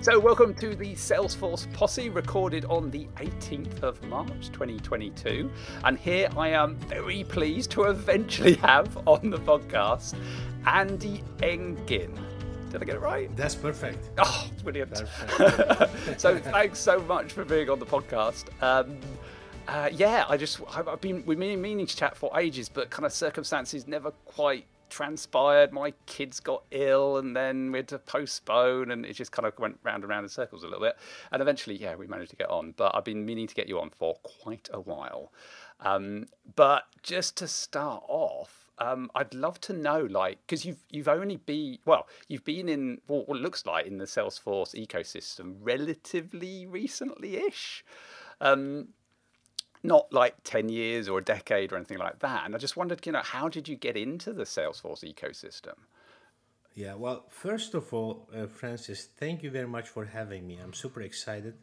So, welcome to the Salesforce Posse, recorded on the 18th of March 2022. And here I am very pleased to eventually have on the podcast Andy Engin. Did I get it right? That's perfect. Oh, brilliant. Perfect. so, thanks so much for being on the podcast. Um, uh, yeah, I just, I've been, we've been meaning to chat for ages, but kind of circumstances never quite transpired. My kids got ill, and then we had to postpone, and it just kind of went round and round in circles a little bit. And eventually, yeah, we managed to get on. But I've been meaning to get you on for quite a while. Um, but just to start off, um, I'd love to know, like, because you've you've only been well, you've been in what, looks like in the Salesforce ecosystem relatively recently-ish. Um, not like 10 years or a decade or anything like that. And I just wondered, you know, how did you get into the Salesforce ecosystem? Yeah, well, first of all, uh, Francis, thank you very much for having me. I'm super excited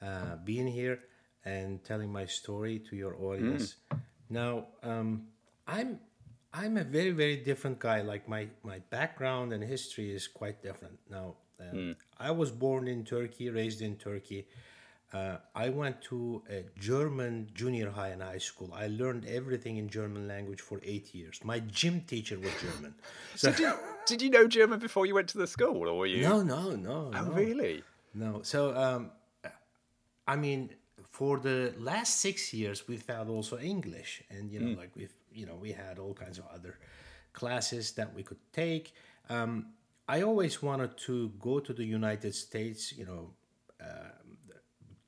uh, being here and telling my story to your audience. Mm. Now, um, I'm I'm a very very different guy. Like my my background and history is quite different. Now, um, mm. I was born in Turkey, raised in Turkey. Uh, I went to a German junior high and high school. I learned everything in German language for eight years. My gym teacher was German. So, did, you, did you know German before you went to the school, or were you? No, no, no. Oh, no. really? No. So, um, I mean, for the last six years, we've had also English, and you know, mm. like we've, you know, we had all kinds of other classes that we could take. Um, I always wanted to go to the United States, you know. Uh,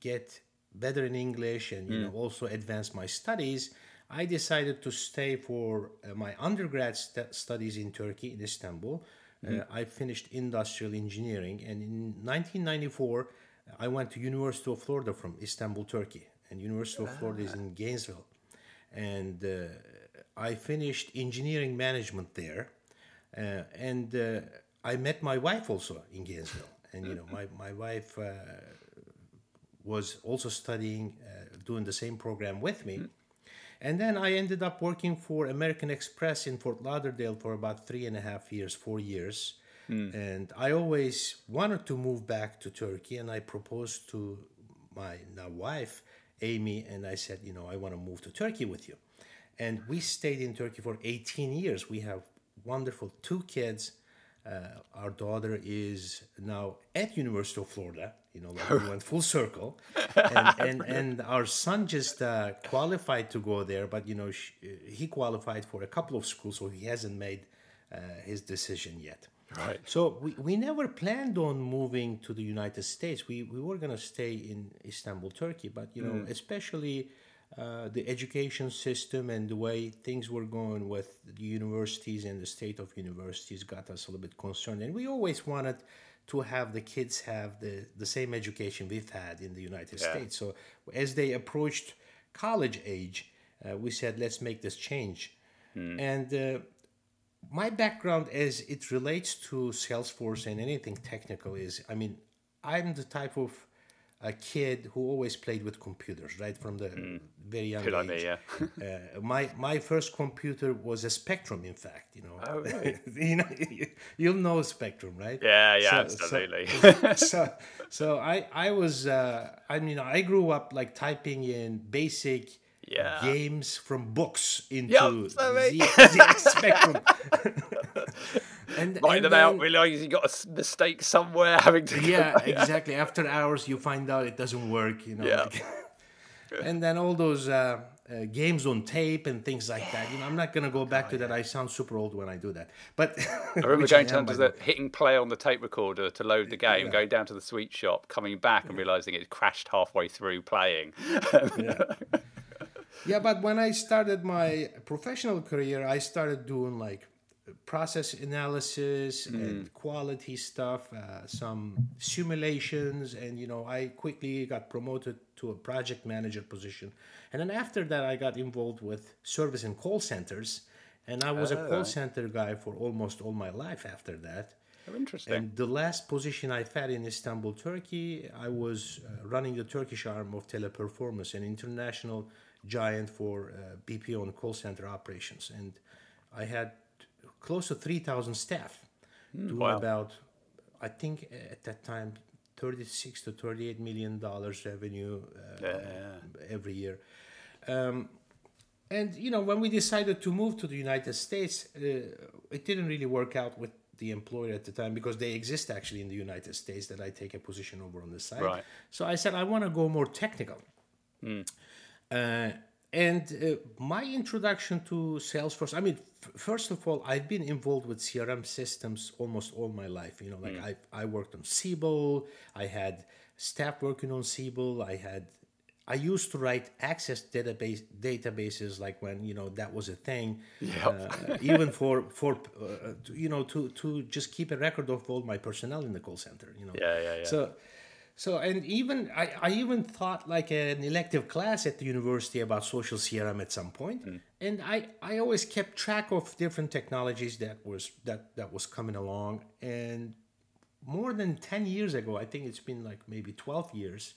get better in English and you mm. know also advance my studies, I decided to stay for uh, my undergrad st- studies in Turkey in Istanbul. Mm. Uh, I finished industrial engineering, and in 1994, I went to University of Florida from Istanbul, Turkey, and University of Florida is in Gainesville, and uh, I finished engineering management there, uh, and uh, I met my wife also in Gainesville, and you know my my wife uh, was also studying, uh, doing the same program with me. Mm. And then I ended up working for American Express in Fort Lauderdale for about three and a half years, four years. Mm. And I always wanted to move back to Turkey, and I proposed to my now wife, Amy, and I said, you know, I want to move to Turkey with you. And we stayed in Turkey for 18 years. We have wonderful two kids. Uh, our daughter is now at University of Florida you know like we went full circle. And and, and our son just uh, qualified to go there but you know she, he qualified for a couple of schools so he hasn't made uh, his decision yet. Right. So we, we never planned on moving to the united states. We, we were going to stay in istanbul turkey but you know mm. especially uh, the education system and the way things were going with the universities and the state of universities got us a little bit concerned and we always wanted to have the kids have the, the same education we've had in the United yeah. States. So as they approached college age, uh, we said, let's make this change. Hmm. And uh, my background as it relates to Salesforce and anything technical is, I mean, I'm the type of a kid who always played with computers, right from the mm. very young Could age. Yeah. uh, my my first computer was a Spectrum, in fact. You know, oh, you know, you'll know Spectrum, right? Yeah, yeah, so, absolutely. So, so, so, I I was uh, I mean I grew up like typing in basic. Yeah. games from books into yep, the, the Spectrum. And writing them then, out, realize you got a mistake somewhere, having to. Yeah, exactly. After hours, you find out it doesn't work. You know. Yeah. And then all those uh, uh, games on tape and things like that. You know, I'm not gonna go back oh, to that. I sound super old when I do that. But I remember going down to the hitting play on the tape recorder to load the game, yeah. going down to the sweet shop, coming back and realizing it crashed halfway through playing. yeah. yeah, but when I started my professional career, I started doing like process analysis mm. and quality stuff, uh, some simulations, and you know, I quickly got promoted to a project manager position. And then after that, I got involved with service and call centers, and I was oh. a call ah. center guy for almost all my life after that. Oh, interesting. And the last position I had in Istanbul, Turkey, I was uh, running the Turkish arm of Teleperformance, an international giant for uh, BPO and call center operations. And I had close to 3,000 staff, mm, doing wow. about, I think at that time, 36 to 38 million dollars revenue uh, Yeah. every year. Um, and you know, when we decided to move to the United States, uh, it didn't really work out with the employer at the time because they exist actually in the United States that I take a position over on the side. Right. So I said I want to go more technical. Uh, and uh, my introduction to Salesforce, I mean, f- first of all, I've been involved with CRM systems almost all my life. You know, like I, I worked on Siebel, I had staff working on Siebel, I had, I used to write access database databases like when you know that was a thing, uh, even for for uh, to- you know to to just keep a record of all my personnel in the call center. You know, Yeah, yeah, yeah. so, so and even I, I even thought like an elective class at the university about social CRM at some point. point, and I, I always kept track of different technologies that was that that was coming along, and more than ten years ago, I think it's been like maybe twelve years.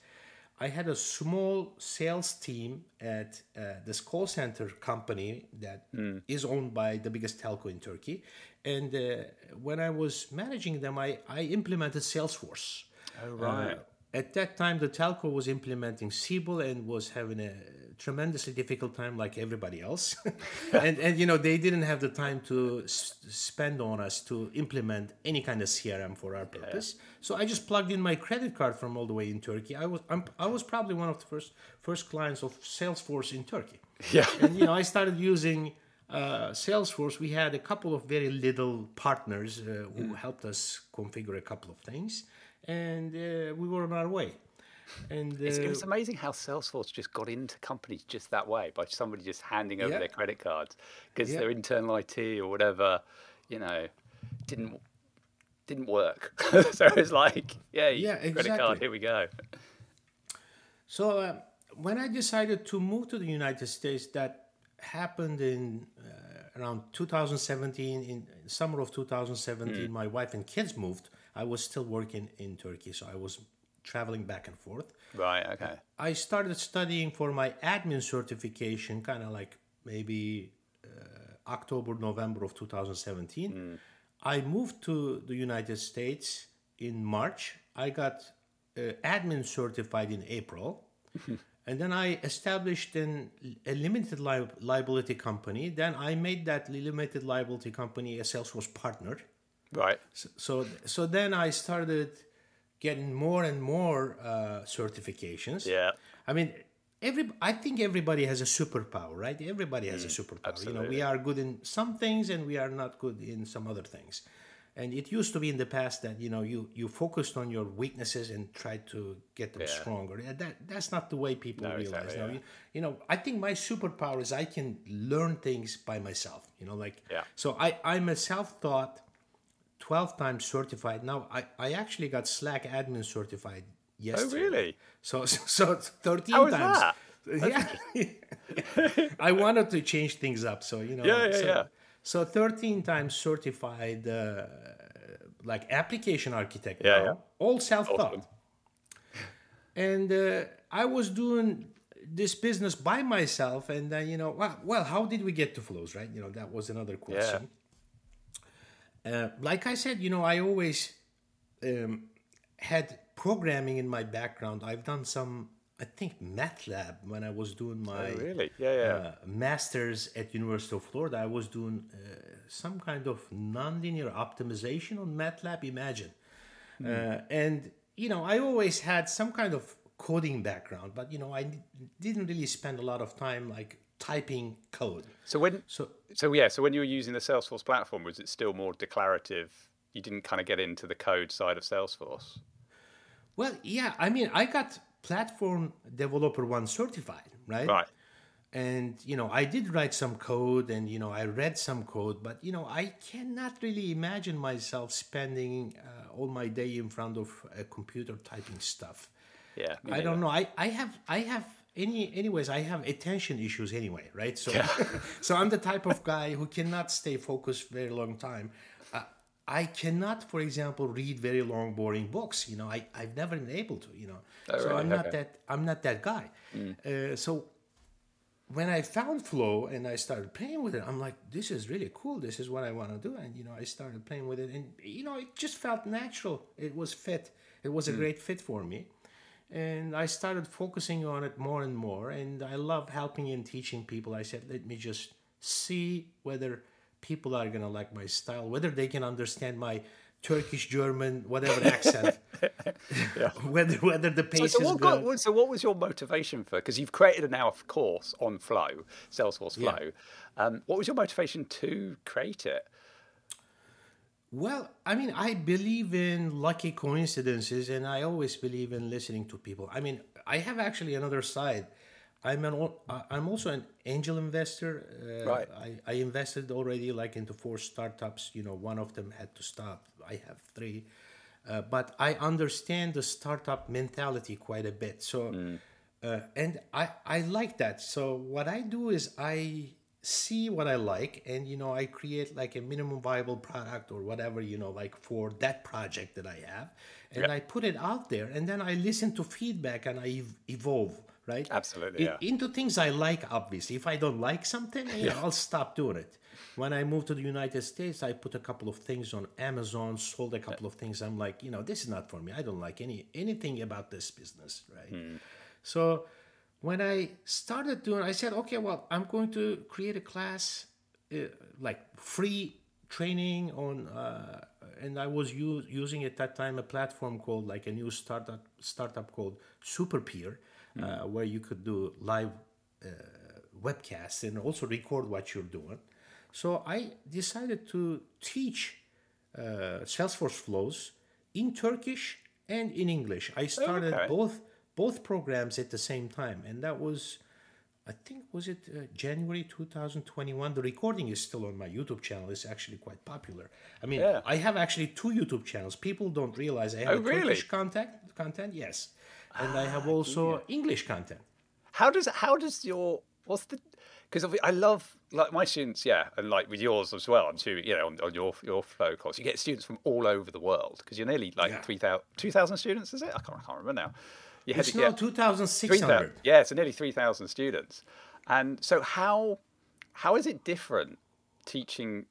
I had a small sales team at uh, this call center company that is owned by the biggest telco in Turkey. And uh, when I was managing them, I, I implemented Salesforce. Oh, right. Uh, at that time, the telco was implementing Siebel and was having a tremendously difficult time, like everybody else. and and you know they didn't have the time to s- spend on us to implement any kind of CRM for our purpose. So I just plugged in my credit card from all the way in Turkey. I was I'm, I was probably one of the first first clients of Salesforce in Turkey yeah. and you know i started using uh, salesforce we had a couple of very little partners uh, who helped us configure a couple of things and uh, we were on our way and uh, It's, it was amazing how Salesforce just got into companies just that way by somebody just handing over Yeah. their credit cards because Yeah. their internal IT or whatever, you know, didn't didn't work. so it was like, yeah, Yeah, credit exactly. card, here we go. so uh, when i decided to move to the united states that happened in uh, around 2017 in summer of 2017 my wife and kids moved i was still working in turkey so i was traveling back and forth Right. Okay. I started studying for my admin certification, kind of like maybe uh, October, November of 2017. I moved to the United States in March. I got uh, admin certified in April. and then I established an, a limited li- liability company. Then I made that limited liability company a Salesforce partner. Right. So so then I started getting more and more uh, certifications. Yeah. I mean, every I think everybody has a superpower, right? Everybody has a superpower. Absolutely. You know, we are good in some things and we are not good in some other things. And it used to be in the past that you know you you focused on your weaknesses and tried to get them Yeah. stronger. And That that's not the way people No, realize. exactly, now, yeah. you, you know, I think my superpower is I can learn things by myself. You know, like Yeah. so I I'm a self-taught 12 times certified. Now I, I actually got Slack admin certified yesterday. Oh, really? So so 13 How times. that? Yeah. I wanted to change things up, so you know. Yeah, yeah, so, yeah. So 13 times certified uh, like application architect Yeah, yeah. all self-taught. Awesome. And uh, I was doing this business by myself and then you know, well, well, how did we get to flows, right? You know, that was another question. Uh, like I said, you know, I always um, had programming in my background. I've done some, I think, MATLAB when I was doing my Oh, really? Yeah, yeah. uh, master's at University of Florida. I was doing uh, some kind of nonlinear optimization on MATLAB. Imagine, uh, and you know, I always had some kind of coding background, but you know, I didn't really spend a lot of time like typing code. so when So So yeah, so when you were using the Salesforce platform, was it still more declarative? You didn't kind of get into the code side of Salesforce. Well, yeah, I mean, I got platform developer one certified, right? Right. And you know, I did write some code, and you know, I read some code, but you know, I cannot really imagine myself spending uh, all my day in front of a computer typing stuff. Yeah. I don't know. I I have I have any anyways. I have attention issues anyway, right? So so I'm the type of guy who cannot stay focused very long time. Uh, I cannot, for example, read very long, boring books. You know, I I've never been able to. You know, Oh, so really? I'm not Okay. that I'm not that guy. Uh, so when I found flow and I started playing with it, I'm like, this is really cool. This is what I want to do. And, you know, I started playing with it and, you know, it just felt natural. It was fit. It was a great fit for me. And I started focusing on it more and more. And I love helping and teaching people. I said, let me just see whether people are going to like my style, whether they can understand my Turkish, German, whatever accent. whether whether the pace So, so is what, good. got, so what was your motivation for? Because you've created a now course on Flow, Salesforce Yeah. Flow. Um, what was your motivation to create it? Well, I mean, I believe in lucky coincidences, and I always believe in listening to people. I mean, I have actually another side. I'm an I- I'm also an angel investor. Uh, Right. I, I invested already like into four startups. You know, one of them had to stop. I have three, uh, but I understand the startup mentality quite a bit. So, uh, and I I like that. So what I do is I see what I like, and you know, I create like a minimum viable product or whatever you know, like for that project that I have, and Yeah. I put it out there, and then I listen to feedback and I ev- evolve. Right? Absolutely, yeah. into things I like, obviously. If I don't like something, eh, you know, I'll stop doing it. When I moved to the United States, I put a couple of things on Amazon, sold a couple of things. I'm like, you know, this is not for me. I don't like any anything about this business, right? Hmm. So when I started doing, I said, okay, well, I'm going to create a class, uh, like free training on, uh, and I was using at that time a platform called like a new startup startup called SuperPeer, uh, where you could do live uh, webcasts and also record what you're doing. So I decided to teach uh, Salesforce flows in Turkish and in English. I started okay. both both programs at the same time, and that was, I think, was it uh, January 2021. The recording is still on my YouTube channel. It's actually quite popular. I mean, Yeah. I have actually two YouTube channels. People don't realize I have Oh, really? Turkish content. Content, yes, and I have also English content. How does how does your what's the because I love like my students, yeah, and like with yours as well. I'm sure you know on, on your your flow course, you get students from all over the world because you're nearly like Yeah. 3,000 2,000 students, is it? I can't, I can't remember now. You had It's to now get 2,600. Yeah, so nearly 3,000 students. And so how how is it different teaching?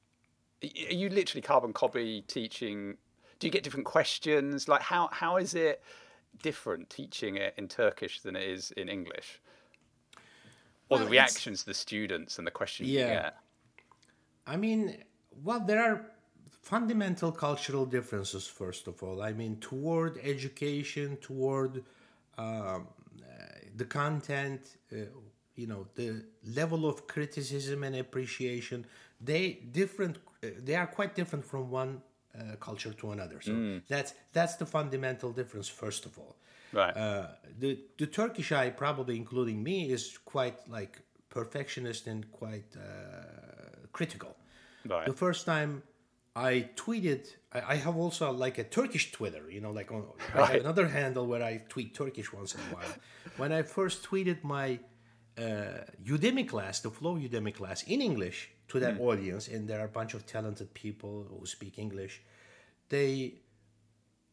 Are you literally carbon copy teaching? Do you get different questions? Like how how is it different teaching it in Turkish than it is in English? Or the Well, it's- reactions to the students and the questions you Yeah. get? I mean, well, there are fundamental cultural differences, first of all. I mean, toward education, toward um, the content, uh, you know, the level of criticism and appreciation, they different. Uh, they are quite different from one uh, culture to another. So that's that's the fundamental difference, first of all. Right. Uh, the the Turkish eye, probably including me, is quite like perfectionist and quite uh, critical. Right. The first time I tweeted, I, I have also like a Turkish Twitter, you know, like on, I have another handle where I tweet Turkish once in a while. when I first tweeted my uh, Udemy class, the Flow Udemy class in English to that Hmm. audience, and there are a bunch of talented people who speak English, they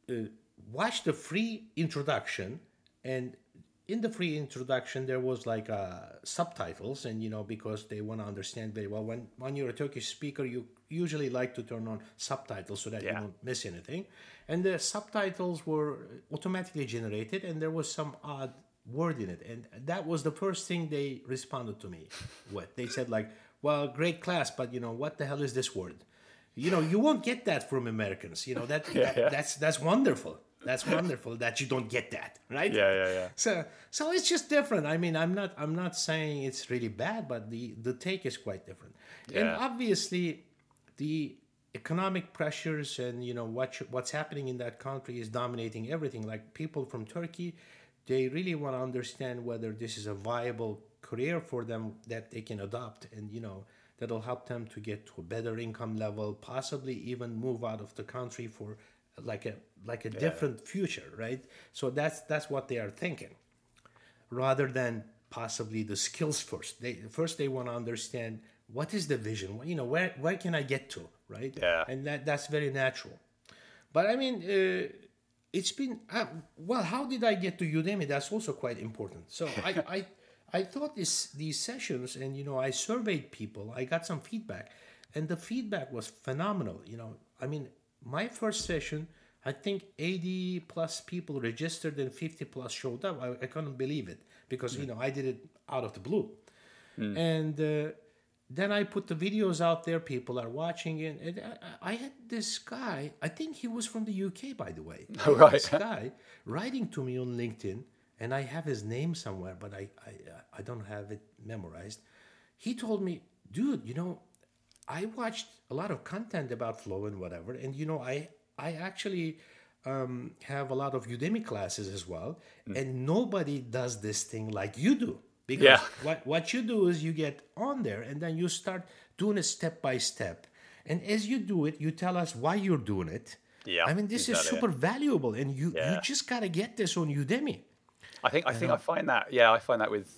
uh, watched the free introduction and in the free introduction there was like uh, subtitles and you know because they want to understand very well. When when you're a turkish speaker you usually like to turn on subtitles so that you don't miss anything. And the subtitles were automatically generated and there was some odd word in it. And that was the first thing they responded to me with. They said like well great class but you know what the hell is this word? You know you won't get that from americans you know that, that yeah. that's that's wonderful that's wonderful that you don't get that right Yeah, yeah, yeah. so so it's just different i mean i'm not i'm not saying it's really bad but the the take is quite different Yeah. and obviously the economic pressures and you know what what's happening in that country is dominating everything like people from turkey they really want to understand whether this is a viable career for them that they can adopt and you know that'll help them to get to a better income level possibly even move out of the country for like a like a different future right? So that's that's what they are thinking. Rather than possibly the skills first. They first they want to understand what is the vision? You know where where can i get to right? Yeah. and that that's very natural. But i mean uh, it's been uh, well how did i get to udemy? That's also quite important. So i i I thought this these sessions, and you know, I surveyed people. I got some feedback, and the feedback was phenomenal. You know, I mean, my first session, I think 80 plus people registered and 50 plus showed up. I, I couldn't believe it because you know I did it out of the blue, and. Uh, then I put the videos out there. People are watching it. And I, I had this guy. I think he was from the UK, by the way. Oh, right. This guy writing to me on LinkedIn, and I have his name somewhere, but I I, uh, I don't have it memorized. He told me, dude, you know, I watched a lot of content about flow and whatever, and you know, I I actually um, have a lot of Udemy classes as well, and nobody does this thing like you do. Because Yeah. what, what you do is you get on there and then you start doing it step by step. And as you do it, you tell us why you're doing it. Yeah, I mean, this is super valuable, and you, Yeah. you just got to get this on Udemy. I think I think I find that yeah I find that with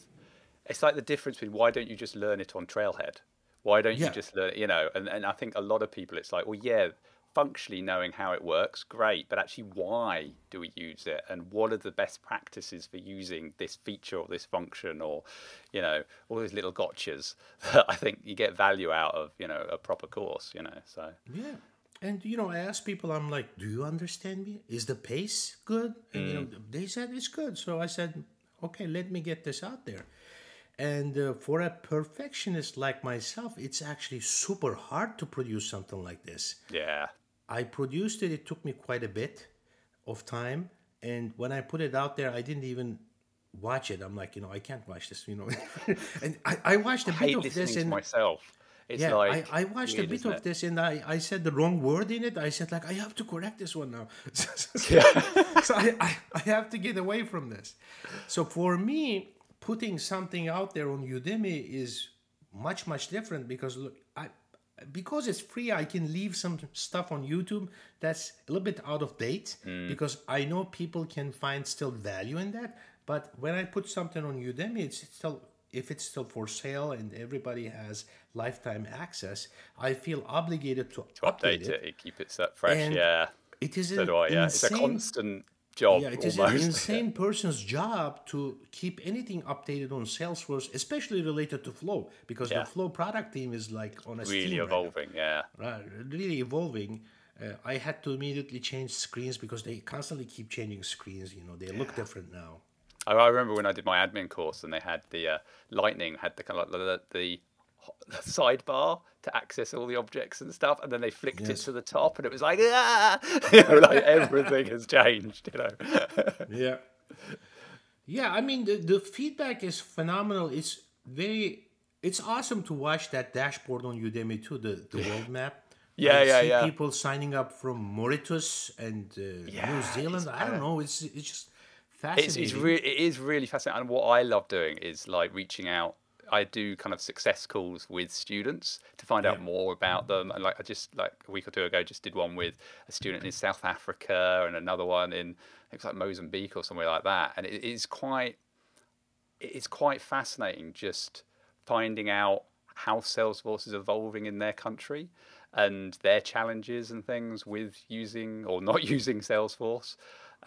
it's like the difference between why don't you just learn it on Trailhead? Why don't Yeah. you just learn you know? And and I think a lot of people it's like well yeah functionally knowing how it works great but actually why do we use it and what are the best practices for using this feature or this function or you know all those little gotchas that I think you get value out of you know a proper course you know so Yeah. And you know, I ask people, I'm like, do you understand me? Is the pace good? And you know, mm. they said it's good. So I said, okay, let me get this out there. And uh, for a perfectionist like myself, it's actually super hard to produce something like this. yeah I produced it, it took me quite a bit of time. And when I put it out there, I didn't even watch it. I'm like, you know, I can't watch this, you know. and I, I watched a I bit of this and myself it's yeah, like I, I watched a bit of it? this and I, I said the wrong word in it. I said like I have to correct this one now. so I, I, I have to get away from this. So for me, putting something out there on Udemy is much much different because look, I because it's free, I can leave some stuff on YouTube that's a little bit out of date hmm. because I know people can find still value in that. But when I put something on Udemy, it's still if it's still for sale and everybody has lifetime access, I feel obligated to, to update it, and keep it set fresh And yeah. It is so an I yeah. It's a insane- constant job yeah, it is almost an insane person's job to keep anything updated on Salesforce, especially related to Flow, because Yeah. the Flow product team is like on a really steam right evolving yeah Right, really evolving. Uh, I had to immediately change screens because they constantly keep changing screens. You know, they look different now. I, I remember when I did my admin course and they had the uh, lightning had the kind of like the, the sidebar to access all the objects and stuff, and then they flicked it to the top, and it was like ah, you know, like everything has changed, you know. Yeah. Yeah, I mean the, the feedback is phenomenal. It's very it's awesome to watch that dashboard on Udemy too, the, the world map. Yeah, I yeah, see yeah. People signing up from Mauritius and uh, New Zealand. I don't know. It's it's just it's fascinating. it's re- it is really fascinating, and what I love doing is like reaching out. I do kind of success calls with students to find out more about them, and like I just like a week or two ago just did one with a student in South Africa and another one in I think it's like Mozambique or somewhere like that, and it is quite it's quite fascinating just finding out how Salesforce is evolving in their country and their challenges and things with using or not using Salesforce.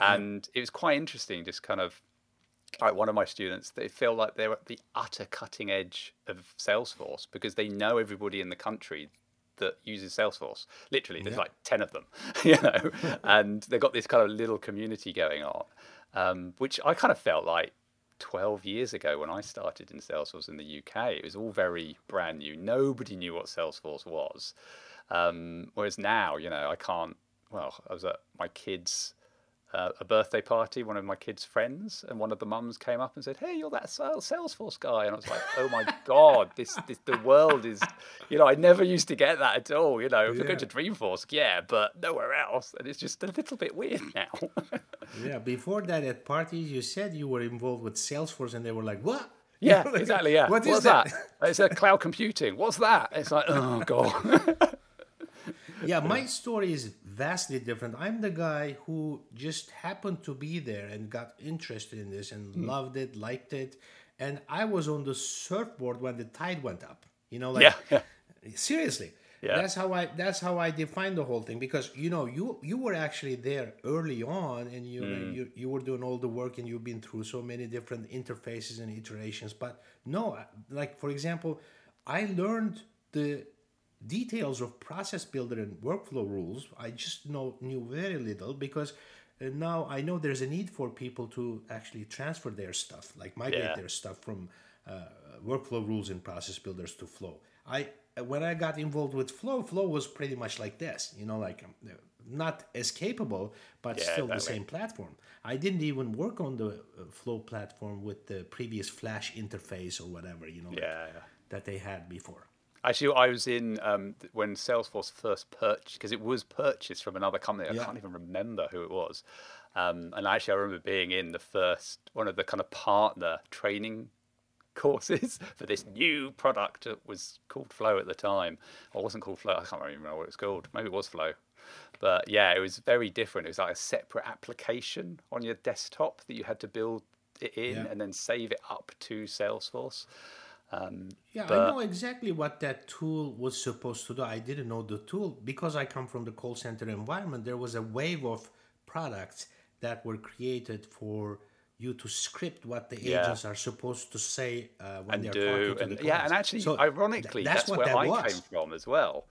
And it was quite interesting, just kind of like one of my students, they feel like they're at the utter cutting edge of Salesforce because they know everybody in the country that uses Salesforce. Literally, there's Yeah. like 10 of them, you know, and they've got this kind of little community going on, um, which I kind of felt like 12 years ago when I started in Salesforce in the UK. It was all very brand new. Nobody knew what Salesforce was. Um, whereas now, you know, I can't, well, I was at my kids' uh, a birthday party, one of my kids' friends, and one of the mums came up and said, "Hey, you're that Salesforce guy," and I was like, "Oh my god, this, this the world is, you know, I never used to get that at all. You know, if you're going to Dreamforce, yeah, but nowhere else, and it's just a little bit weird now." Yeah, before that at parties you said you were involved with Salesforce and they were like, What? yeah, exactly. Yeah, What is what's that? that? It's a cloud computing. What's that? It's like, oh god. yeah, my story is vastly different. I'm the guy who just happened to be there and got interested in this and Hmm. loved it, liked it. And I was on the surfboard when the tide went up. You know, like Yeah, yeah. seriously. Yeah. That's how I that's how I define the whole thing because you know you you were actually there early on and you Mm. you you were doing all the work and you've been through so many different interfaces and iterations. But no, like for example, I learned the details of process builder and workflow rules. I just know knew very little because. uh, now I know there's a need for people to actually transfer their stuff, like migrate Yeah. their stuff from uh, workflow rules and process builders to Flow. I when I got involved with Flow, Flow was pretty much like this, you know, like um, not as capable, but Yeah, still the exactly. same platform. I didn't even work on the uh, Flow platform with the previous Flash interface or whatever, you know, yeah. that they had before. Actually, I was in um, when Salesforce first purchased because it was purchased from another company. I Yeah. can't even remember who it was. Um, and actually, I remember being in the first one of the kind of partner training courses for this new product that was called Flow at the time. Or it wasn't called Flow. I can't remember what it was called. Maybe it was Flow. But yeah, it was very different. It was like a separate application on your desktop that you had to build it in Yeah. and then save it up to Salesforce. Um, Yeah, I know exactly what that tool was supposed to do. I didn't know the tool because I come from the call center environment. There was a wave of products that were created for you to script what the Yeah. agents are supposed to say uh, when and they're do talking to and the yeah and actually So ironically th- that's, what where that i was. came from as well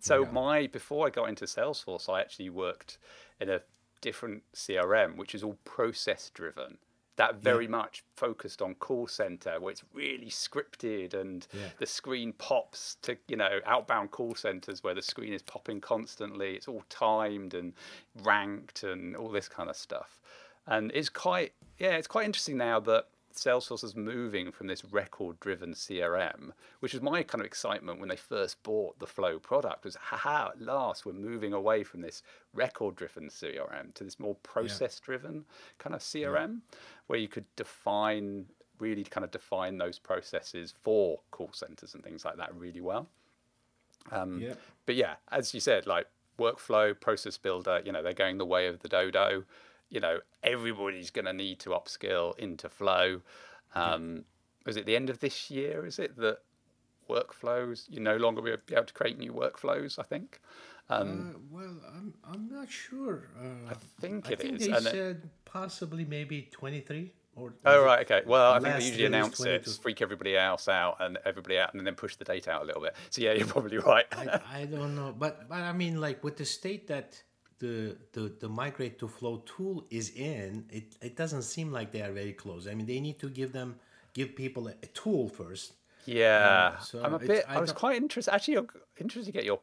so Yeah. my before i got into salesforce i actually worked in a different crm which is all process driven that very much focused on call center where it's really scripted and Yeah. the screen pops to you know outbound call centers where the screen is popping constantly. It's all timed and ranked and all this kind of stuff. And it's quite yeah it's quite interesting now that Salesforce is moving from this record driven CRM, which was my kind of excitement when they first bought the Flow product was haha, at last we're moving away from this record driven CRM to this more process driven kind of CRM where you could define really kind of define those processes for call centers and things like that really well. Um, Yeah. But yeah, as you said, like workflow, process builder, you know, they're going the way of the dodo. You know, everybody's going to need to upskill into flow. Um, Was it the end of this year? Is it that workflows you no longer will be able to create new workflows? I think. Um, Uh, well, I'm I'm not sure. Uh, I think I think is. they and it- said possibly maybe 23 or. Oh right, okay. Well, I think they usually announce it, 22. freak everybody else out, and everybody out, and then push the date out a little bit. So yeah, you're probably right. I, I don't know, but but I mean, like with the state that the the the migrate to flow tool is in, it it doesn't seem like they are very close. I mean, they need to give them give people a, a tool first. Yeah, uh, so I'm a bit. I I, was don't- quite interested. Actually, I'm interested to get your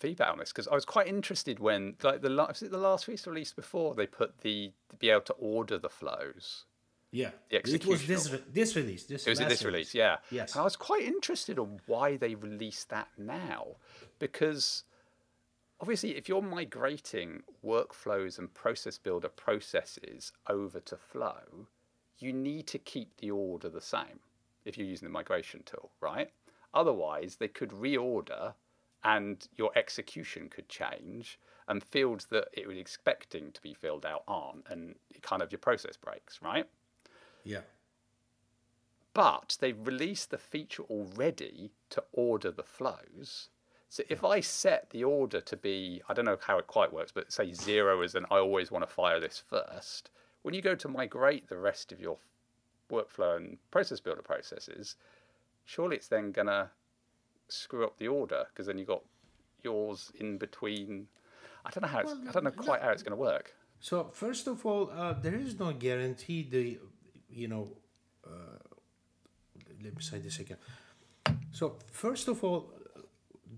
feedback on this because I was quite interested when, like, the last the last release release before they put the to be able to order the flows. Yeah, The it was this re- this release. This It was this release, yeah. Yes. And I was quite interested on why they released that now, because obviously, if you're migrating workflows and process builder processes over to Flow, you need to keep the order the same if you're using the migration tool, right? Otherwise, they could reorder and your execution could change and fields that it was expecting to be filled out aren't and it kind of your process breaks, right? Yeah. but they've released the feature already to order the flows. So if I set the order to be, I don't know how it quite works, but say zero is an I always want to fire this first. When you go to migrate the rest of your workflow and process builder processes, surely it's then going to screw up the order because then you've got yours in between. I don't know how it's, Well, I don't know no- quite how it's going to work. So first of all, uh, there is no guarantee. The you know, uh, let me say this again. So first of all,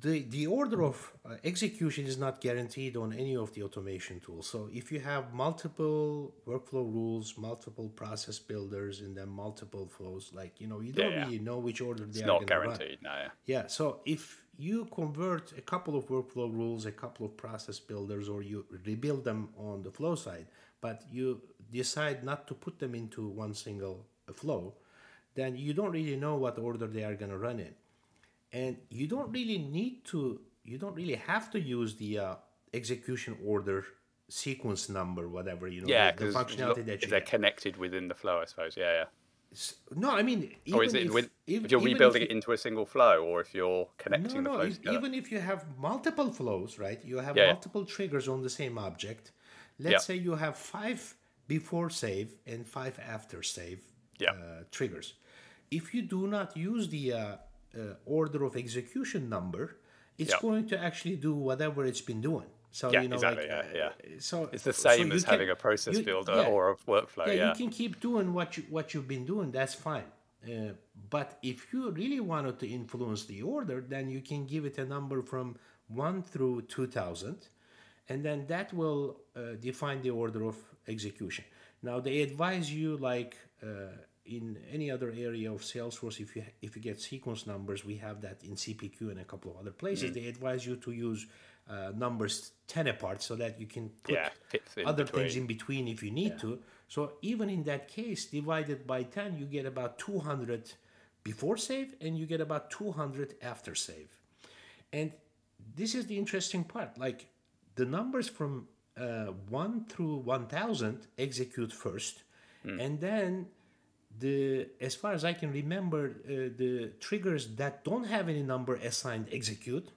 the the order of uh, execution is not guaranteed on any of the automation tools. So if you have multiple workflow rules, multiple process builders, and then multiple flows, like you know, you don't Yeah. really know which order they It's are not going to run. guaranteed, no. yeah. Yeah, so if you convert a couple of workflow rules, a couple of process builders, or you rebuild them on the flow side, but you decide not to put them into one single flow, then you don't really know what order they are going to run in. And you don't really need to, you don't really have to use the uh, execution order sequence number, whatever, you know, Yeah, the, the functionality that you they're connected within the flow, I suppose. Yeah, yeah. No, I mean, or is even it if, with, if, if you're rebuilding you- it into a single flow, or if you're connecting no, the no. flows if- even if you have multiple flows, right? You have Yeah, yeah. multiple triggers on the same object. Let's Yeah. say you have five before save and five after save Yeah. uh, triggers. If you do not use the uh, uh, order of execution number, it's Yeah. going to actually do whatever it's been doing. So Yeah, you know, exactly, like, yeah, uh, So It's the same you as can- having a process you- builder yeah. or a workflow. Yeah, Yeah, you can keep doing what you what you've been doing. That's fine. Uh, but if you really wanted to influence the order, then you can give it a number from one through two thousand, and then that will uh, define the order of execution. Now they advise you like. Uh, in any other area of Salesforce, if you if you get sequence numbers, we have that in CPQ and a couple of other places. They advise you to use uh, numbers ten apart so that you can put Yeah, other things in between if you need to. So even in that case, divided by 10, you get about 200 before save and you get about 200 after save. And this is the interesting part. Like the numbers from uh, 1 through 1000 execute first. And then the as far as I can remember, uh, the triggers that don't have any number assigned execute.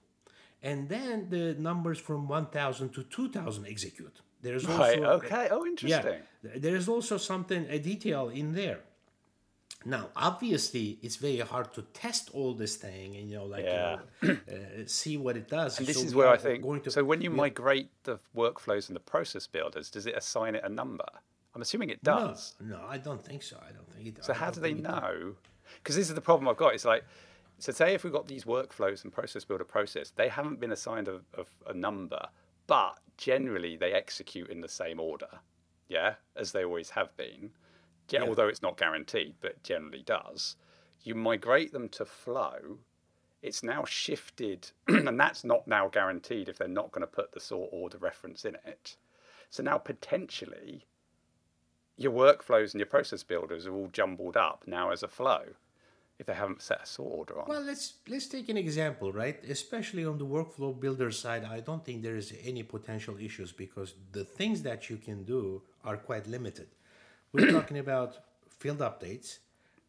And then the numbers from 1000 to 2000 execute. There's also right. Okay. Oh, interesting. yeah, there is also something a detail in there. Now, obviously, it's very hard to test all this thing and you know, like Yeah. you know, uh, see what it does. And this So is where I think. going to- so when you migrate the workflows and the process builders, does it assign it a number? I'm assuming it does. no, I don't think so. I don't think it. does. So I how don't they think it does. know? Because this is the problem I've got. It's like, so say if we've got these workflows and process builder process, they haven't been assigned a, a, a number, but generally they execute in the same order, yeah, as they always have been. Ge- Yeah. Although it's not guaranteed, but generally does. You migrate them to flow. It's now shifted, and that's not now guaranteed if they're not going to put the sort order reference in it. So now potentially your workflows and your process builders are all jumbled up now as a flow if they haven't set a sort order on. Well, let's let's take an example, right? Especially on the workflow builder side, I don't think there is any potential issues because the things that you can do are quite limited. We're talking about field updates,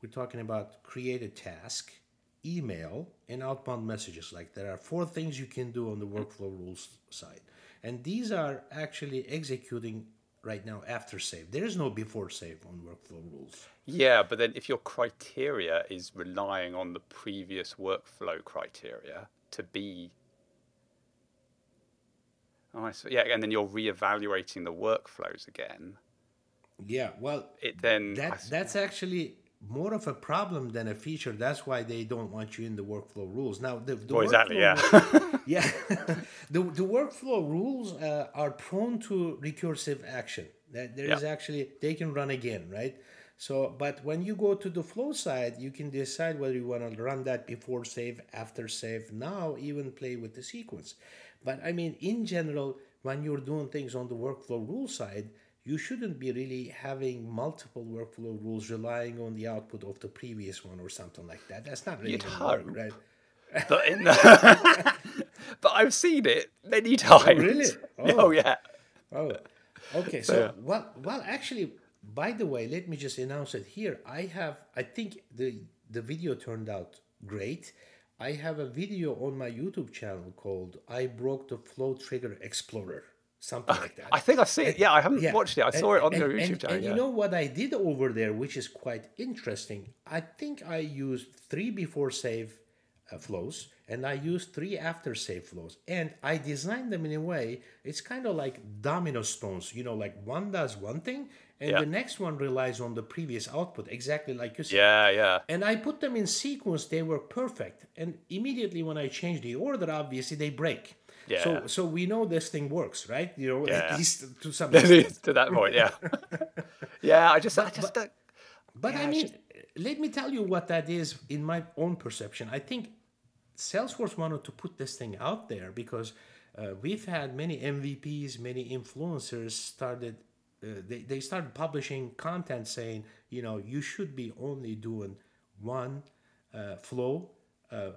we're talking about create a task, email, and outbound messages. Like there are four things you can do on the workflow rules side, and these are actually executing right now after save. There is no before save on workflow rules. yeah, but then if your criteria is relying on the previous workflow criteria to be. Oh. Yeah, and then you're reevaluating the workflows again. Yeah, well, It then. That that's actually more of a problem than a feature. That's why they don't want you in the workflow rules. Now, the, the Well, exactly, workflow- yeah. the the workflow rules uh, are prone to recursive action. That there is Yeah. actually they can run again, right? So, but when you go to the flow side, you can decide whether you want to run that before save, after save, now even play with the sequence. But I mean, in general, when you're doing things on the workflow rule side, you shouldn't be really having multiple workflow rules relying on the output of the previous one or something like that. That's not really You'd gonna work, hope. right? But, in the but I've seen it many oh, times. really? Oh, Oh. yeah. Oh, okay. So, well, well, actually, by the way, let me just announce it here. I have, I think the the video turned out great. I have a video on my YouTube channel called "I Broke the Flow Trigger Explorer," something like that. I think I've seen it. Yeah, I haven't Yeah, watched it. I and- saw it on and- your YouTube and, channel. And yeah. you know what I did over there, which is quite interesting. I think I used three before save uh, flows, and I used three after save flows, and I designed them in a way. It's kind of like domino stones. You know, like one does one thing, and Yeah. the next one relies on the previous output, exactly like you said. yeah, yeah. And I put them in sequence; they were perfect. And immediately when I change the order, obviously they break. Yeah. So, so we know this thing works, right? You know, Yeah. at least to some extent. to that point, yeah. yeah, I just, I just don't. But Yeah, I mean, let me tell you what that is in my own perception. I think Salesforce wanted to put this thing out there because uh, we've had many MVPs, many influencers started. Uh, they, they started publishing content saying, you know, you should be only doing one uh, flow uh, uh,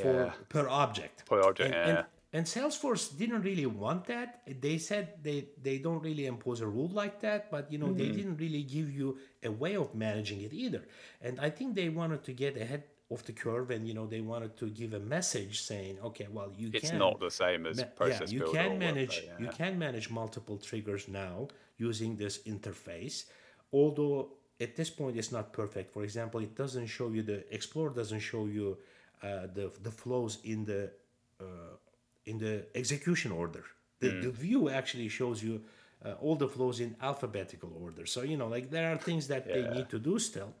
for Yeah. per object. Per object, and, yeah. and Salesforce didn't really want that. They said they they don't really impose a rule like that, but you know they didn't really give you a way of managing it either. And I think they wanted to get ahead of the curve, and you know they wanted to give a message saying, okay, well you It's can not the same as Ma- process yeah, you can manage workflow, you can manage multiple triggers now using this interface although at this point it's not perfect for example it doesn't show you the explorer doesn't show you uh, the the flows in the uh, in the execution order the, Hmm. the view actually shows you uh, all the flows in alphabetical order so you know like there are things that they need to do still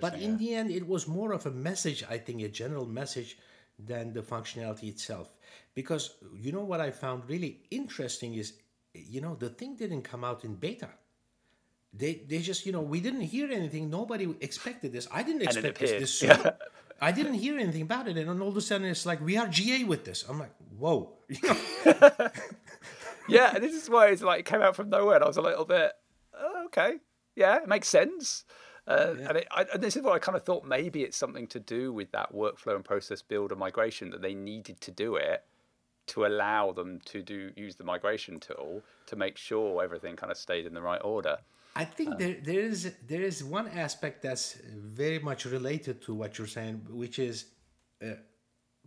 but in yeah. the end, it was more of a message, I think, a general message than the functionality itself. Because you know what I found really interesting is, you know, the thing didn't come out in beta. They, they just, you know, we didn't hear anything. Nobody expected this. I didn't expect this, this soon. Yeah. I didn't hear anything about it. And then all of a sudden, it's like, we are GA with this. I'm like, whoa. Yeah, and this is why it's like it came out from nowhere. And I was a little bit, oh, okay, yeah, it makes sense. Uh, and, it, I, and this is what I kind of thought maybe it's something to do with that workflow and process builder migration that they needed to do it to allow them to do use the migration tool to make sure everything kind of stayed in the right order. I think there there is there is one aspect that's very much related to what you're saying, which is uh,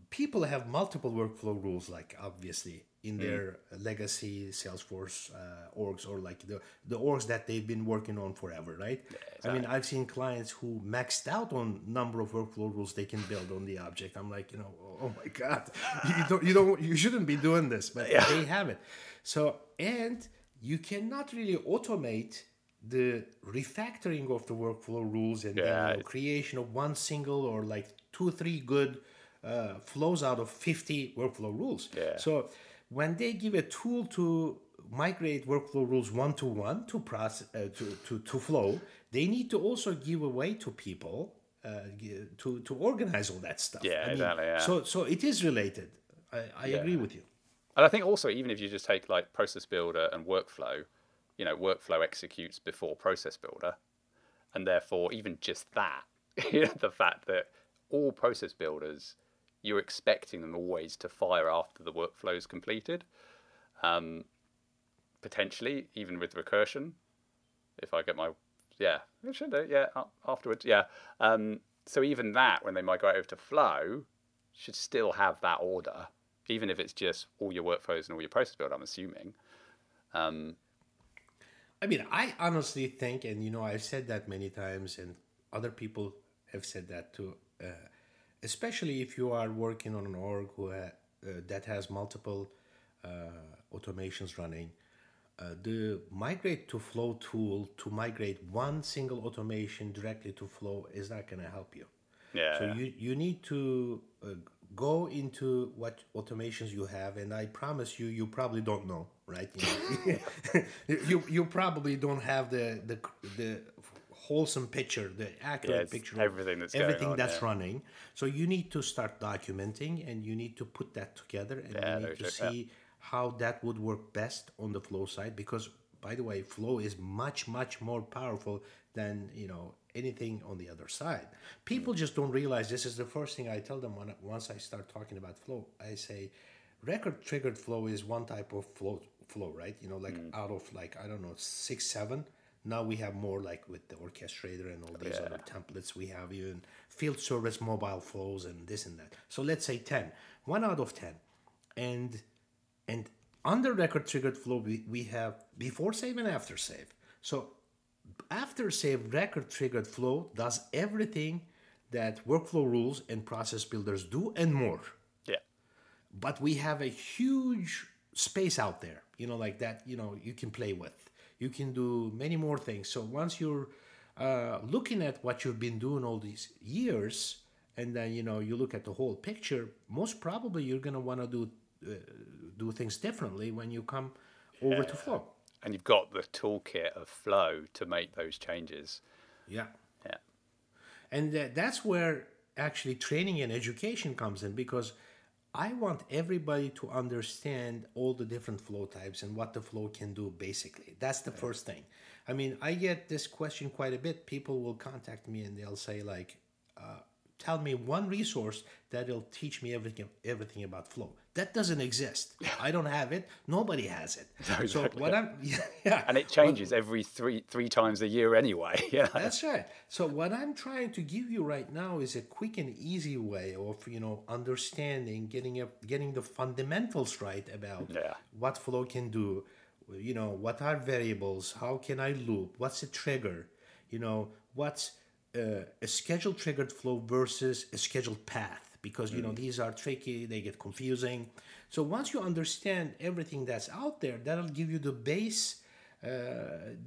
people have multiple workflow rules, like obviously in their legacy Salesforce uh, orgs or like the the orgs that they've been working on forever, right? I mean, I've seen clients who maxed out on number of workflow rules they can build on the object. I'm like, you know, oh my god, you don't you don't you shouldn't be doing this, but they have it. So and you cannot really automate the refactoring of the workflow rules and Yeah, it- creation of one single or like two three good uh, flows out of 50 workflow rules. Yeah. so when they give a tool to migrate workflow rules one to one to process uh, to, to to flow they need to also give away to people uh, to to organize all that stuff. Yeah, exactly, yeah. so so it is related. I, I agree with you. And I think also, even if you just take like process builder and workflow, you know, workflow executes before process builder, and therefore even just that, you know, the fact that all process builders, you're expecting them always to fire after the workflow is completed, um, potentially even with recursion. If I get my, yeah, it should do, yeah, afterwards, yeah. Um, so even that, when they migrate over to flow, should still have that order, even if it's just all your workflows and all your process build. I'm assuming. Um, I mean, I honestly think, and you know, I've said that many times, and other people have said that too. Uh, especially if you are working on an org who ha- uh, that has multiple uh, automations running, uh, the migrate to flow tool to migrate one single automation directly to flow is not going to help you. yeah, So you you need to uh, go into what automations you have, and I promise you, you probably don't know, right? You know, you, you probably don't have the the the wholesome picture, the accurate it's picture, of everything that's going everything on, that's yeah. running. So you need to start documenting, and you need to put that together, and Yeah, you need to yeah. see how that would work best on the flow side, because by the way, flow is much much more powerful than you know anything on the other side. People just don't realize this is the first thing I tell them when once I start talking about flow. I say, record triggered flow is one type of flow flow, right? You know, like mm. out of like I don't know six seven. Now we have more like with the orchestrator and all these other templates. We have even field service mobile flows and this and that. So let's say 10, one out of 10. And and under record triggered flow, we, we have before save and after save. So after save record triggered flow does everything that workflow rules and process builders do and more. yeah, But we have a huge space out there, you know, like that, you know, you can play with. You can do many more things. So once you're uh, looking at what you've been doing all these years, and then you know you look at the whole picture, most probably you're gonna want to do uh, do things differently when you come over to flow. And you've got the toolkit of flow to make those changes. Yeah. Yeah, And uh, that's where actually training and education comes in because I want everybody to understand all the different flow types and what the flow can do basically. That's the first thing. I mean, I get this question quite a bit. People will contact me and they'll say, like, uh, tell me one resource that'll teach me everything everything about flow. That doesn't exist. I don't have it. Nobody has it. So what I'm yeah, yeah. and it changes every three three times a year anyway. Yeah, That's right. So what I'm trying to give you right now is a quick and easy way of you know understanding, getting a getting the fundamentals right about Yeah. what flow can do. You know what are variables? How can I loop? What's a trigger? You know what's uh, a schedule triggered flow versus a scheduled path because you know these are tricky. They get confusing. So once you understand everything that's out there, that'll give you the base uh,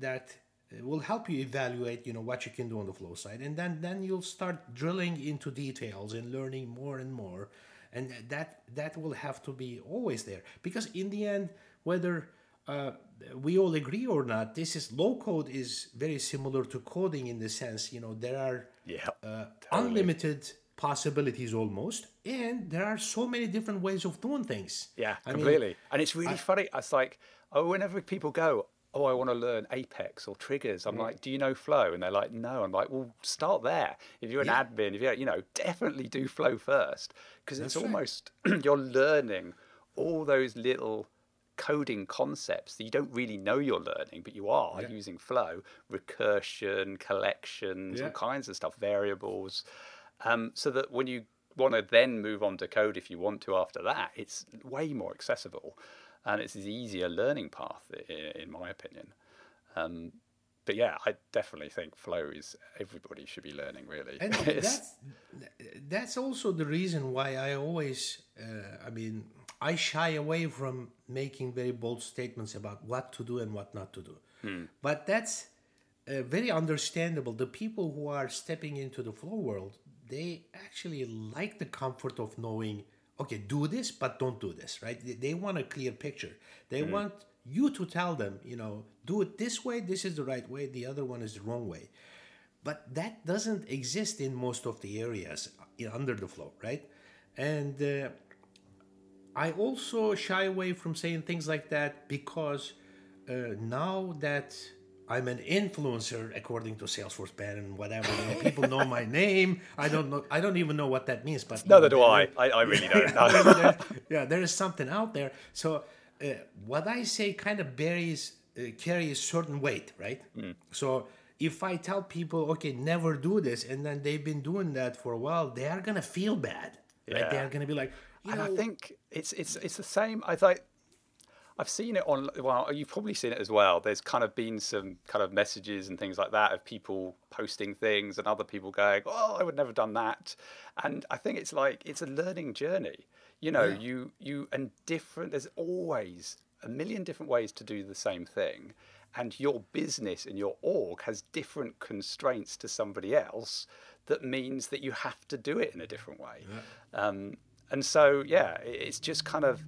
that will help you evaluate you know what you can do on the flow side and then then you'll start drilling into details and learning more and more and that that will have to be always there because in the end whether uh, we all agree or not this is low code is very similar to coding in the sense you know there are yeah, uh, totally. unlimited possibilities almost and there are so many different ways of doing things Yeah, I mean, completely. and it's really funny. It's like, oh, whenever people go, oh, I want to learn Apex or triggers, Mm. I'm like, do you know Flow? And they're like, no. I'm like, well, start there. If you're an Yeah. admin, if you're, you know, definitely do Flow first because it's That's right. almost you're learning all those little coding concepts that you don't really know you're learning, but you are using Flow, recursion, collections, all kinds of stuff, variables, um, so that when you want to then move on to code if you want to after that, it's way more accessible, and it's an easier learning path, i- in my opinion. Um, but yeah, I definitely think Flow is everybody should be learning really. and that's that's also the reason why I always, uh, I mean, I shy away from making very bold statements about what to do and what not to do. But that's uh, very understandable. The people who are stepping into the flow world, they actually like the comfort of knowing, okay, do this, but don't do this, right? They, they want a clear picture. They want you to tell them, you know, do it this way. This is the right way. The other one is the wrong way but that doesn't exist in most of the areas under the flow right and uh, i also shy away from saying things like that because uh, now that i'm an influencer according to salesforce Ben and whatever you know, people know my name i don't know i don't even know what that means but you Neither know, do I. I. I really don't know. yeah, there is something out there. So uh, what I say kind of bears uh, carries certain weight, right? So if I tell people, okay, never do this, and then they've been doing that for a while, they are gonna feel bad, right? They are gonna be like, you and know, I think it's it's it's the same. I think I've seen it on. Well, you've probably seen it as well. There's kind of been some kind of messages and things like that of people posting things and other people going, "Oh, I would never have done that." And I think it's like it's a learning journey. You know, Yeah. you you and different. There's always a million different ways to do the same thing. And your business and your org has different constraints to somebody else that means that you have to do it in a different way. Um, and so, yeah, it's just kind of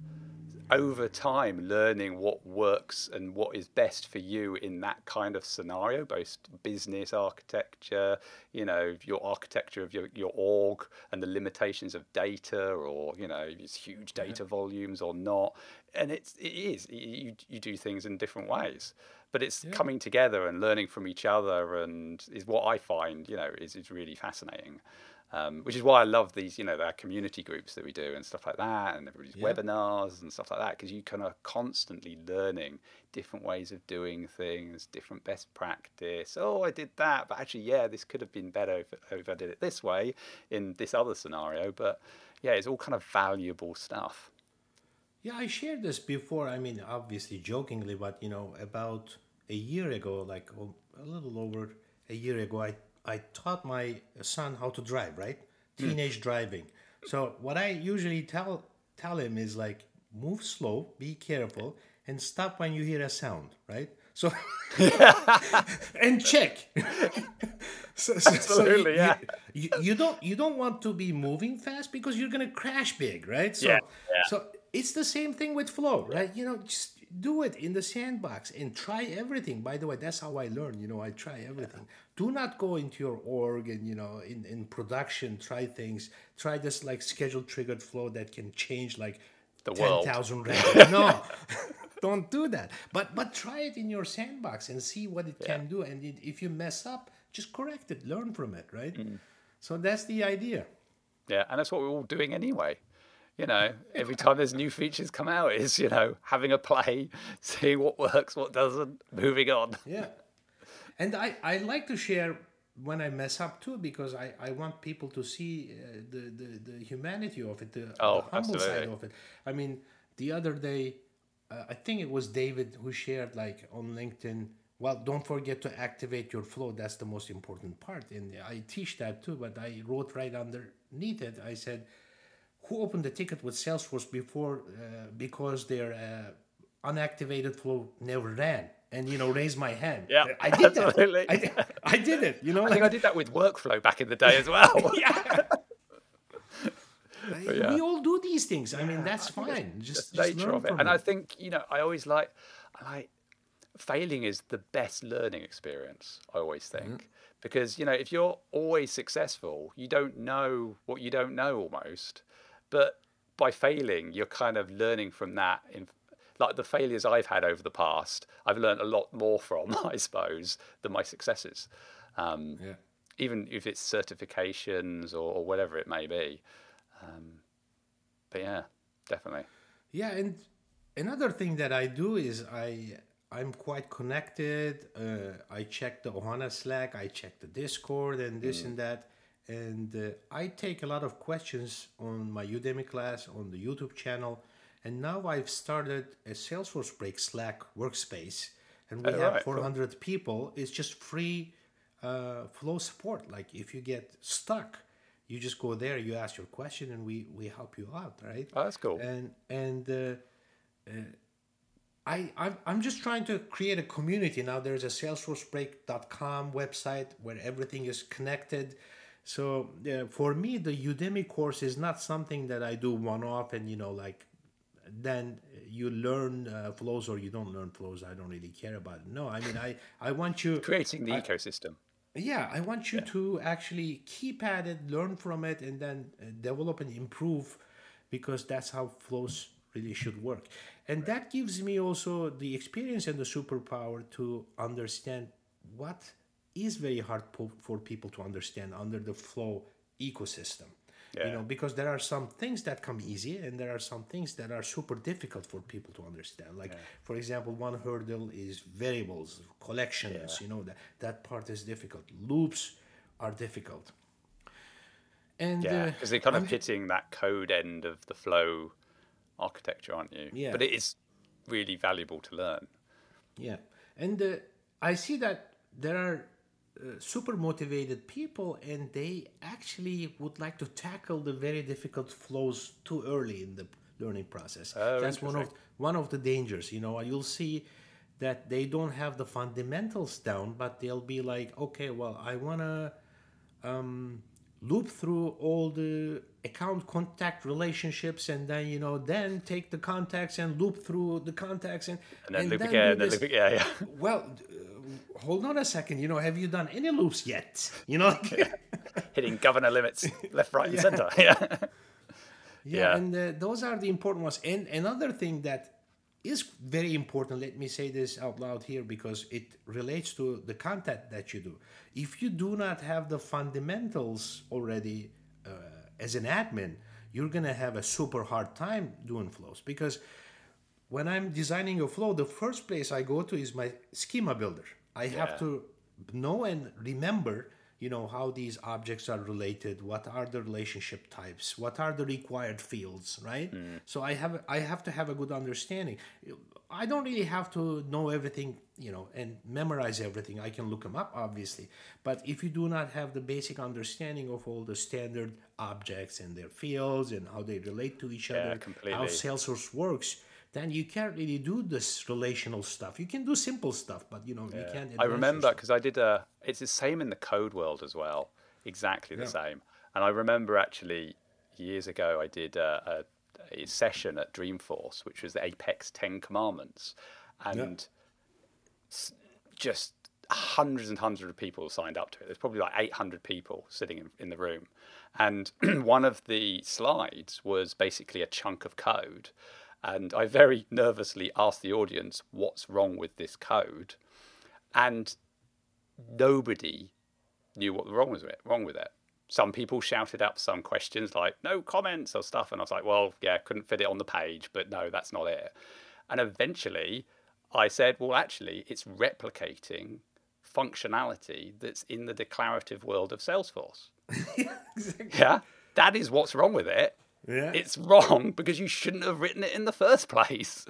over time learning what works and what is best for you in that kind of scenario, both business architecture, you know, your architecture of your, your org and the limitations of data or, you know, it's huge data volumes or not. And it's, it is, you, you do things in different ways. But it's coming together and learning from each other, and is what I find, you know, is, is really fascinating. Um, which is why I love these, you know, our community groups that we do and stuff like that, and everybody's Yeah. webinars and stuff like that, because you kind of constantly learning different ways of doing things, different best practice. Oh, I did that, but actually, yeah, this could have been better if, if I did it this way in this other scenario. But yeah, it's all kind of valuable stuff. Yeah, I shared this before. I mean, obviously jokingly, but you know, about a year ago, like a little over a year ago, I I taught my son how to drive, right? Hmm. Teenage driving. So what I usually tell tell him is like, move slow, be careful, and stop when you hear a sound, right? So and check. so, so- so Absolutely, you- yeah. You, you don't you don't want to be moving fast because you're gonna crash big, right? So Yeah, yeah. so it's the same thing with flow, right? You know, just do it in the sandbox and try everything. By the way, that's how I learn. You know, I try everything. Do not go into your org and you know in in production try things. Try this like schedule triggered flow that can change like The ten world. thousand no. Don't do that. But but try it in your sandbox and see what it can do. And it, if you mess up, just correct it. Learn from it, right? Mm. So that's the idea. Yeah, and that's what we're all doing anyway. You know, every time there's new features come out, is you know having a play, seeing what works, what doesn't, moving on. Yeah, and I I like to share when I mess up too because I I want people to see uh, the, the the humanity of it, the, Oh, the humble side of it. I mean, the other day, uh, I think it was David who shared like on LinkedIn. Well, don't forget to activate your flow. That's the most important part. And I teach that too, but I wrote right underneath it. I said, who opened the ticket with Salesforce before uh, because their uh, unactivated flow never ran? And you know, raise my hand. Yeah, I did that. I, did- I did it. You know, I think I did that with workflow back in the day as well. yeah. yeah. We all do these things. I mean, that's I think it's fine. the Just, just nature learn of it. from And I think you know, I always like, I like failing is the best learning experience. I always think because you know, if you're always successful, you don't know what you don't know almost, but by failing, you're kind of learning from that. In like the failures I've had over the past, I've learned a lot more from, I suppose, than my successes. Um, Yeah. even if it's certifications or, or whatever it may be. Um, but yeah, definitely. Yeah, and another thing that I do is I I'm quite connected. Uh, I check the Ohana Slack, I check the Discord, and this and that, and uh, I take a lot of questions on my Udemy class on the YouTube channel, and now I've started a Salesforce Break Slack workspace, and we Oh, have right, cool. 400 people. It's just free uh, flow support. Like if you get stuck, you just go there, you ask your question, and we we help you out, right? Oh, that's cool. and and uh, uh, I I'm, I'm just trying to create a community now. There's a SalesforceBreak.com website where everything is connected. So uh, for me, the Udemy course is not something that I do one off and you know like then you learn uh, flows or you don't learn flows. I don't really care about it. No, I mean I I want you Creating the ecosystem. yeah, I want you to actually keep at it, learn from it, and then uh, develop and improve because that's how flows really should work. And that gives me also the experience and the superpower to understand what is very hard po- for people to understand under the flow ecosystem. You know, because there are some things that come easy and there are some things that are super difficult for people to understand. Like, for example, one hurdle is variables, collections, you know, that, that part is difficult. Loops are difficult. And Yeah, uh, because they're kind of I'm- hitting that code end of the flow architecture, aren't you? Yeah. But it is really valuable to learn. Yeah, and uh, I see that there are uh, super motivated people, and they actually would like to tackle the very difficult flows too early in the learning process. Oh, That's one of one of the dangers. You know, you'll see that they don't have the fundamentals down, but they'll be like, okay, well, I wanna um, loop through all the account contact relationships and then you know then take the contacts and loop through the contacts and And then loop do again, and then loop again. Yeah, yeah. well uh, hold on a second you know have you done any loops yet you know Hitting governor limits left, right, and Yeah. center. Yeah. yeah, Yeah. and uh, those are the important ones and another thing that is very important let me say this out loud here because it relates to the content that you do. If you do not have the fundamentals already uh, as an admin you're going to have a super hard time doing flows. Because when i'm designing a flow the first place i go to is my schema builder. I have to know and remember you know how these objects are related what are the relationship types what are the required fields right? Mm. So i have i have to have a good understanding. I don't really have to know everything you know and memorize everything. I can look them up obviously. But if you do not have the basic understanding of all the standard objects and their fields and how they relate to each Yeah, other how salesforce works then you can't really do this relational stuff you can do simple stuff but you know you can't I remember because I did a. It's the same in the code world as well, exactly the Yeah. same. And I remember actually years ago I did a, a, a session at Dreamforce, which was the Apex Ten Commandments, and s- just hundreds and hundreds of people signed up to it. There's probably like 800 people sitting in, in the room, and one of the slides was basically a chunk of code. And I very nervously asked the audience, "What's wrong with this code?" and nobody knew what was wrong with it. Wrong with it. some people shouted up some questions like no comments or stuff, and I was like, well, yeah, couldn't fit it on the page, but no, that's not it. And eventually, I said, well, actually, it's replicating functionality that's in the declarative world of Salesforce. yeah, exactly. Yeah, that is what's wrong with it. Yeah. It's wrong because you shouldn't have written it in the first place.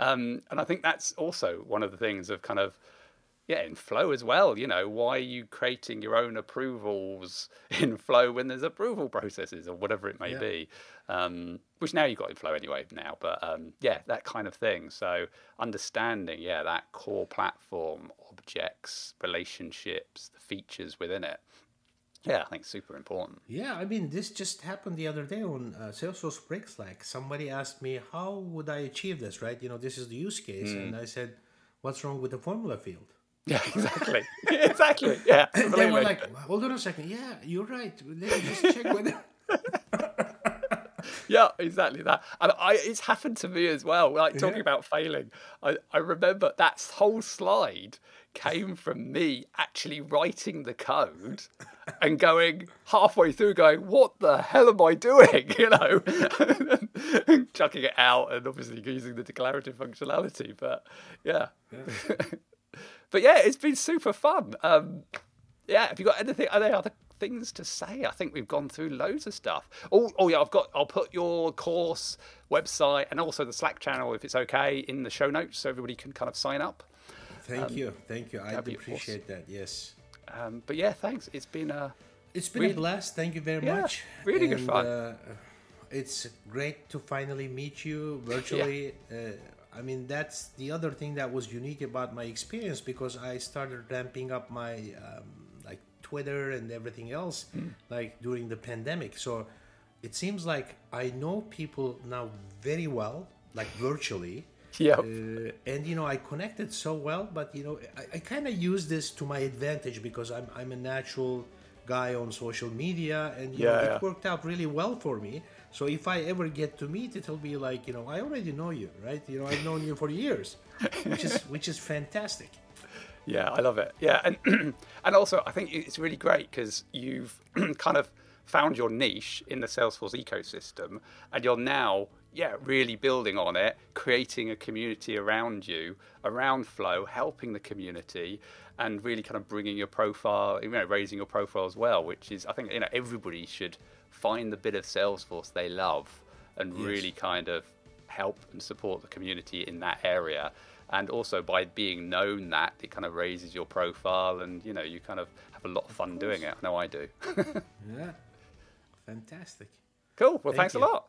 Um, and I think that's also one of the things of kind of, yeah, in Flow as well. You know, why are you creating your own approvals in Flow when there's approval processes or whatever it may Yeah. be? Um, which now you've got in Flow anyway now, but um, yeah, that kind of thing. So understanding, yeah, that core platform, objects, relationships, the features within it. Yeah, I think super important. Yeah, I mean, this just happened the other day on uh, Salesforce Breaks. Like, somebody asked me, how would I achieve this, right? You know, this is the use case. Hmm. And I said, what's wrong with the formula field? Yeah, exactly. exactly. Yeah. And they were me. like, hold on a second. Yeah, you're right. Let me just check whether. yeah, exactly that. And I, it's happened to me as well. Like talking Yeah. about failing, I, I remember that whole slide came from me actually writing the code and going halfway through, going, "What the hell am I doing?" You know, and chucking it out, and obviously using the declarative functionality. But yeah. but yeah, it's been super fun. Um, yeah, have you got anything? Are there other things to say? I think we've gone through loads of stuff. Oh, oh yeah, I've got. I'll put your course website and also the Slack channel, if it's okay, in the show notes, so everybody can kind of sign up. Thank you. Thank you. I appreciate that. Yes. Um, but yeah, thanks. It's been a. It's been Really- a blast. Thank you very Yeah, much. really good fun. Uh, it's great to finally meet you virtually. Uh, I mean, that's the other thing that was unique about my experience because I started ramping up my um, like Twitter and everything else Hmm. like during the pandemic. So it seems like I know people now very well, like virtually. Yep. Uh, and you know, I connected so well, but you know, I, I kind of use this to my advantage because I'm I'm a natural guy on social media, and you know, Yeah, it yeah. worked out really well for me. So if I ever get to meet, it'll be like you know, I already know you, right? You know, I've known you for years, which is which is fantastic. Yeah, I love it. Yeah, and and also I think it's really great because you've kind of found your niche in the Salesforce ecosystem, and you're now yeah really building on it, creating a community around you, around Flow, helping the community, and really kind of bringing your profile, you know, raising your profile as well. Which is I think you know everybody should find the bit of Salesforce they love and really kind of help and support the community in that area. And also by being known that it kind of raises your profile and you know you kind of have a lot of fun doing it. I know i do. Yeah, fantastic. cool. Well Thank thanks you. a lot